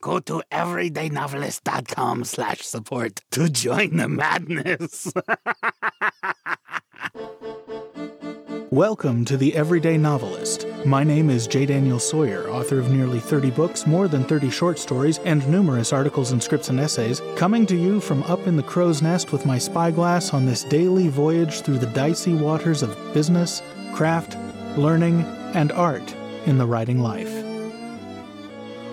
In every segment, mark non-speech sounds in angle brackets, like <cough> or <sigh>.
Go to everydaynovelist.com slash support to join the madness. <laughs> Welcome to The Everyday Novelist. My name is J. Daniel Sawyer, author of nearly 30 books, more than 30 short stories, and numerous articles and scripts and essays, coming to you from up in the crow's nest with my spyglass on this daily voyage through the dicey waters of business, craft, learning, and art in the writing life.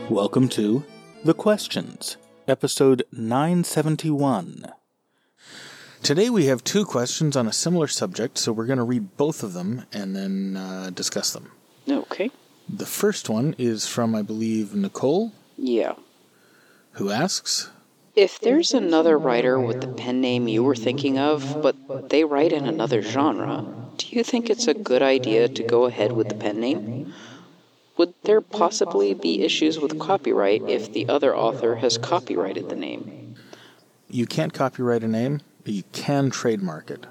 Welcome to The Questions, episode 971. Today we have two questions on a similar subject, so we're going to read both of them and then uh, discuss them. Okay. The first one is from, I believe, Nichole, Yeah. who asks If there's another writer with the pen name you were thinking of, but they write in another genre, do you think it's a good idea to go ahead with the pen name? Would there possibly be issues with copyright if the other author has copyrighted the name? You can't copyright a name, but you can trademark it.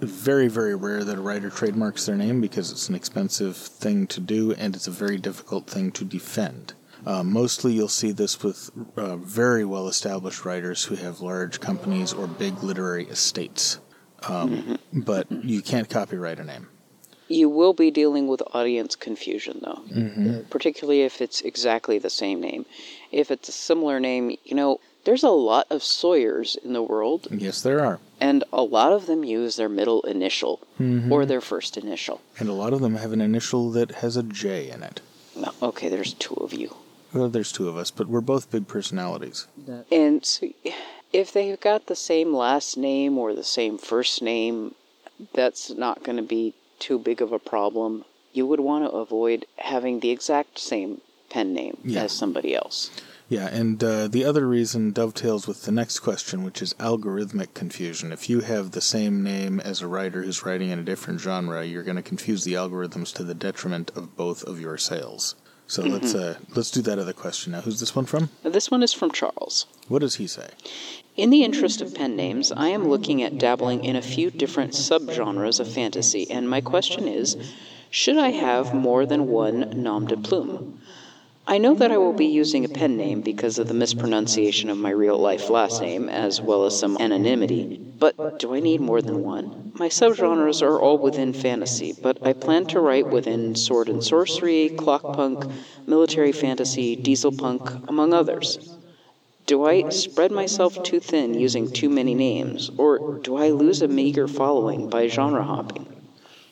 Very, very rare that a writer trademarks their name because it's an expensive thing to do and it's a very difficult thing to defend. Uh, mostly you'll see this with uh, very well established writers who have large companies or big literary estates. Um, But you can't copyright a name. You will be dealing with audience confusion, though, mm-hmm. particularly if it's exactly the same name. If it's a similar name, you know, there's a lot of Sawyers in the world, Yes, there are. and a lot of them use their middle initial mm-hmm. or their first initial. And a lot of them have an initial that has a J in it. No, okay, there's two of you. Well, there's two of us, but we're both big personalities. And so if they've got the same last name or the same first name, that's not going to be too big of a problem. You would want to avoid having the exact same pen name Yeah. as somebody else. Yeah, and uh, the other reason dovetails with the next question, which is algorithmic confusion. If you have the same name as a writer who's writing in a different genre, you're going to confuse the algorithms to the detriment of both of your sales. So let's uh, let's do that other question now. Who's this one from? This one is from Charles. What does he say? In the interest of pen names, I am looking at dabbling in a few different subgenres of fantasy, and my question is should I have more than one nom de plume? I know that I will be using a pen name because of the mispronunciation of my real life last name, as well as some anonymity, but do I need more than one? My subgenres are all within fantasy, but I plan to write within sword and sorcery, clockpunk, military fantasy, diesel punk, among others. Do I spread myself too thin using too many names, or do I lose a meager following by genre hopping?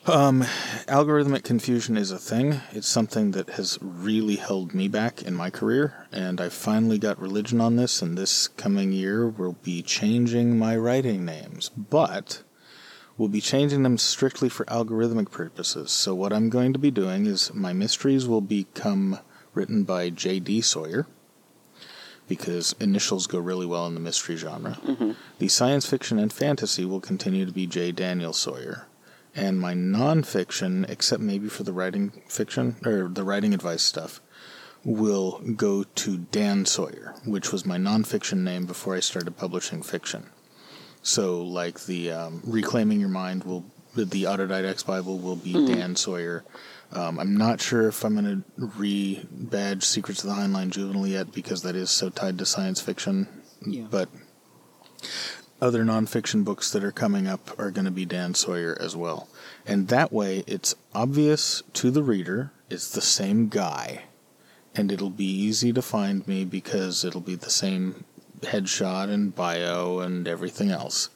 Um, Algorithmic confusion is a thing. It's something that has really held me back in my career, and I finally got religion on this, and this coming year we'll be changing my writing names. But we'll be changing them strictly for algorithmic purposes. So what I'm going to be doing is my mysteries will become written by J.D. Sawyer. Because initials go really well in the mystery genre. The science fiction and fantasy will continue to be J. Daniel Sawyer and my nonfiction, except maybe for the writing fiction or the writing advice stuff, will go to Dan Sawyer, which was my nonfiction name before I started publishing fiction. So, like the um, Reclaiming Your Mind will, the Autodidact's Bible will be Dan Sawyer. Um, I'm not sure if I'm going to re-badge Secrets of the Heinlein Juvenile yet because that is so tied to science fiction. But other nonfiction books that are coming up are going to be Dan Sawyer as well. And that way, it's obvious to the reader it's the same guy. And it'll be easy to find me because it'll be the same headshot and bio and everything else.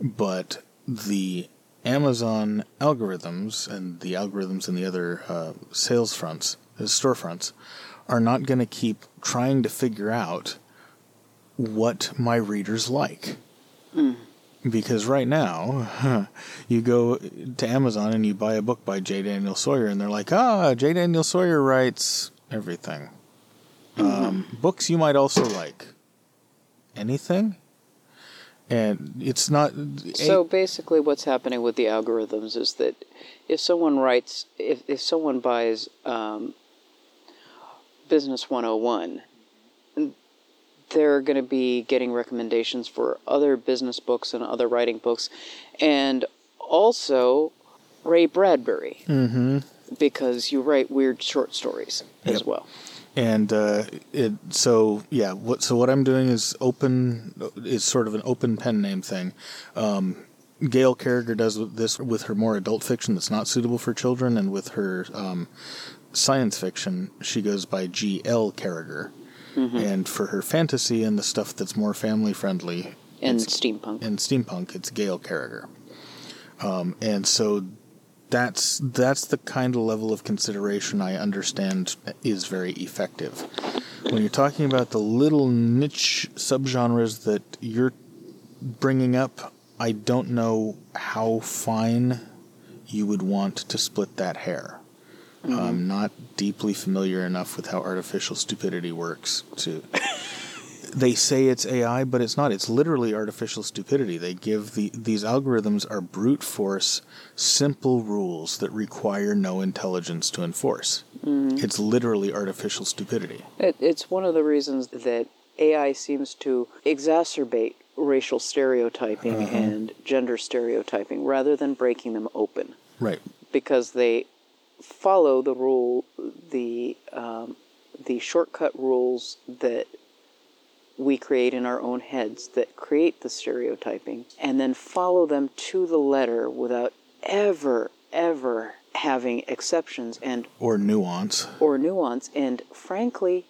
But the Amazon algorithms and the algorithms in the other uh, sales fronts, storefronts, are not going to keep trying to figure out what my readers like. Because right now, you go to Amazon and you buy a book by J. Daniel Sawyer, and they're like, ah, J. Daniel Sawyer writes everything. Um, books you might also like. Anything? And it's not. So basically, what's happening with the algorithms is that if someone writes, if, if someone buys um, Business 101, they're going to be getting recommendations for other business books and other writing books, and also Ray Bradbury, hmm because you write weird short stories as well. And uh, it so yeah. What so what I'm doing is open is sort of an open pen name thing. Um, Gail Carriger does this with her more adult fiction that's not suitable for children, and with her um, science fiction, she goes by G. L. Carriger. And for her fantasy and the stuff that's more family friendly And steampunk. and steampunk, it's Gail Carriger. Um, and so that's that's the kind of level of consideration I understand is very effective. When you're talking about the little niche subgenres that you're bringing up, I don't know how fine you would want to split that hair. Mm-hmm. I'm not deeply familiar enough with how artificial stupidity works to. They say it's AI, but it's not. It's literally artificial stupidity. They give the these algorithms are brute force, simple rules that require no intelligence to enforce. It's literally artificial stupidity. It, it's one of the reasons that AI seems to exacerbate racial stereotyping Uh-huh. and gender stereotyping rather than breaking them open Right. because they follow the rule, the um, the shortcut rules that we create in our own heads that create the stereotyping, and then follow them to the letter without ever, ever having exceptions and Or nuance. or nuance. And frankly,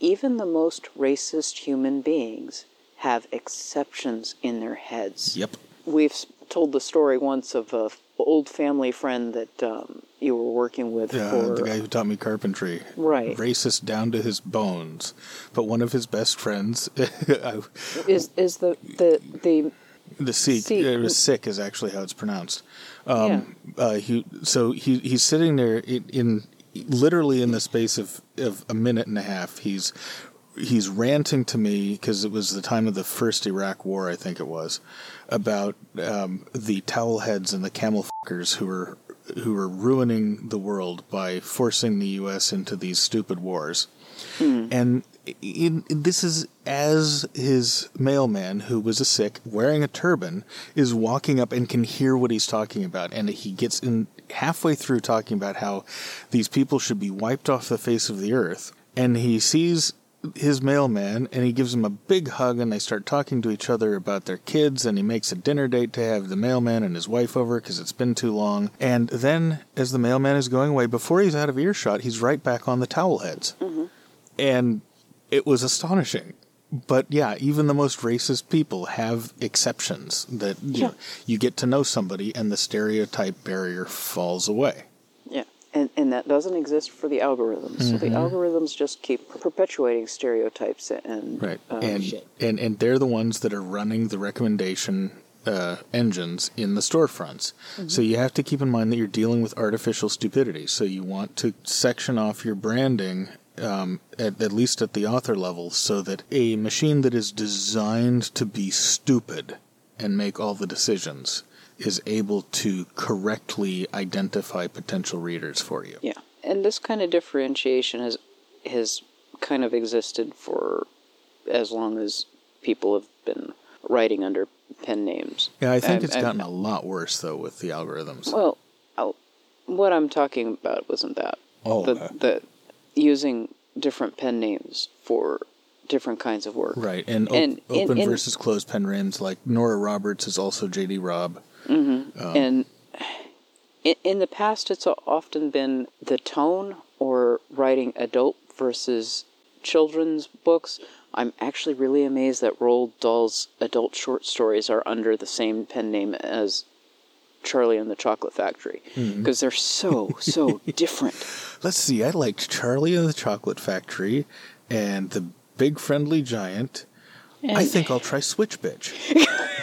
even the most racist human beings have exceptions in their heads. Yep. We've told the story once of a old family friend that um, you were working with Uh, for the guy who taught me carpentry. Right. Racist down to his bones. But one of his best friends, <laughs> I- is is the the the the Sikh, Sikh. uh, Sikh is actually how it's pronounced. Um, uh, he so he he's sitting there in, in literally in the space of, of a minute and a half. He's he's ranting to me because it was the time of the first Iraq War, I think it was, about um, the towel heads and the camel who were who were ruining the world by forcing the U.S. into these stupid wars. Hmm. And in, this is as his mailman, who was a Sikh, wearing a turban, is walking up and can hear what he's talking about. And he gets in halfway through talking about how these people should be wiped off the face of the earth. And he sees his mailman and he gives him a big hug and they start talking to each other about their kids and he makes a dinner date to have the mailman and his wife over because it's been too long and then as the mailman is going away before he's out of earshot he's right back on the towel heads mm-hmm. and it was astonishing. But yeah, even the most racist people have exceptions that you, know, you get to know somebody and the stereotype barrier falls away. Yeah. And, and that doesn't exist for the algorithms. So the algorithms just keep perpetuating stereotypes and Right. um, and, and and they're the ones that are running the recommendation uh, engines in the storefronts. So you have to keep in mind that you're dealing with artificial stupidity. So you want to section off your branding. Um, at, at least at the author level, so that a machine that is designed to be stupid and make all the decisions is able to correctly identify potential readers for you. Yeah, and this kind of differentiation has has kind of existed for as long as people have been writing under pen names. Yeah, I think And- it's gotten a lot worse though with the algorithms. Well, I'll, what I'm talking about wasn't that. Oh, the, okay. the using different pen names for different kinds of work. Right, and, op- And open versus closed pen names like Nora Roberts is also J.D. Robb. Mm-hmm. Um, and in, in the past, it's often been the tone or writing adult versus children's books. I'm actually really amazed that Roald Dahl's adult short stories are under the same pen name as Charlie and the Chocolate Factory mm-hmm. because they're so so <laughs> different. Let's see, I liked Charlie and the Chocolate Factory and the Big Friendly Giant. I think I'll try Switch Bitch. <laughs>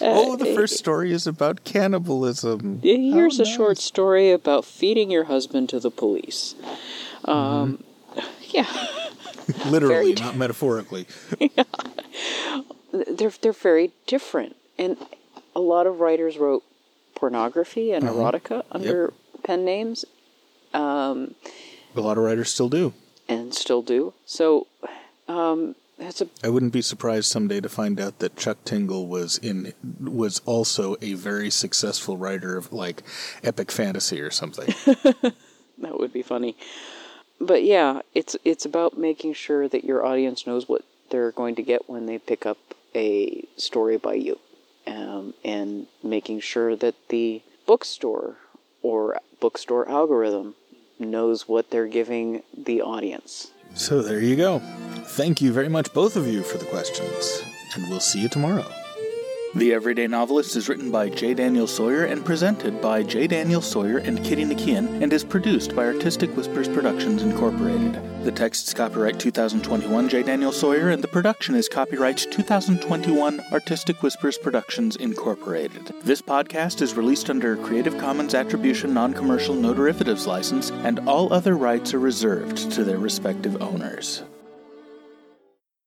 oh, the first story is about cannibalism. Here's Oh, a short story about feeding your husband to the police. Um, <laughs> Yeah, <laughs> Literally, very- not metaphorically. <laughs> they're they're very different, and a lot of writers wrote pornography and erotica under pen names, A lot of writers still do. and still do. So, um, That's a I wouldn't be surprised someday to find out that Chuck Tingle was in was also a very successful writer of like epic fantasy or something. <laughs> that would be funny. But yeah, it's it's about making sure that your audience knows what they're going to get when they pick up a story by you, um, and making sure that the bookstore or bookstore algorithm knows what they're giving the audience. so there you go. Thank you very much, both of you, for the questions, and we'll see you tomorrow. The Everyday Novelist is written by J. Daniel Sawyer and presented by J. Daniel Sawyer and Kitty Nakian and is produced by Artistic Whispers Productions Incorporated. The text is copyright 2021 J. Daniel Sawyer and the production is copyright 2021 Artistic Whispers Productions Incorporated. This podcast is released under a Creative Commons Attribution Non-Commercial No Derivatives license and all other rights are reserved to their respective owners.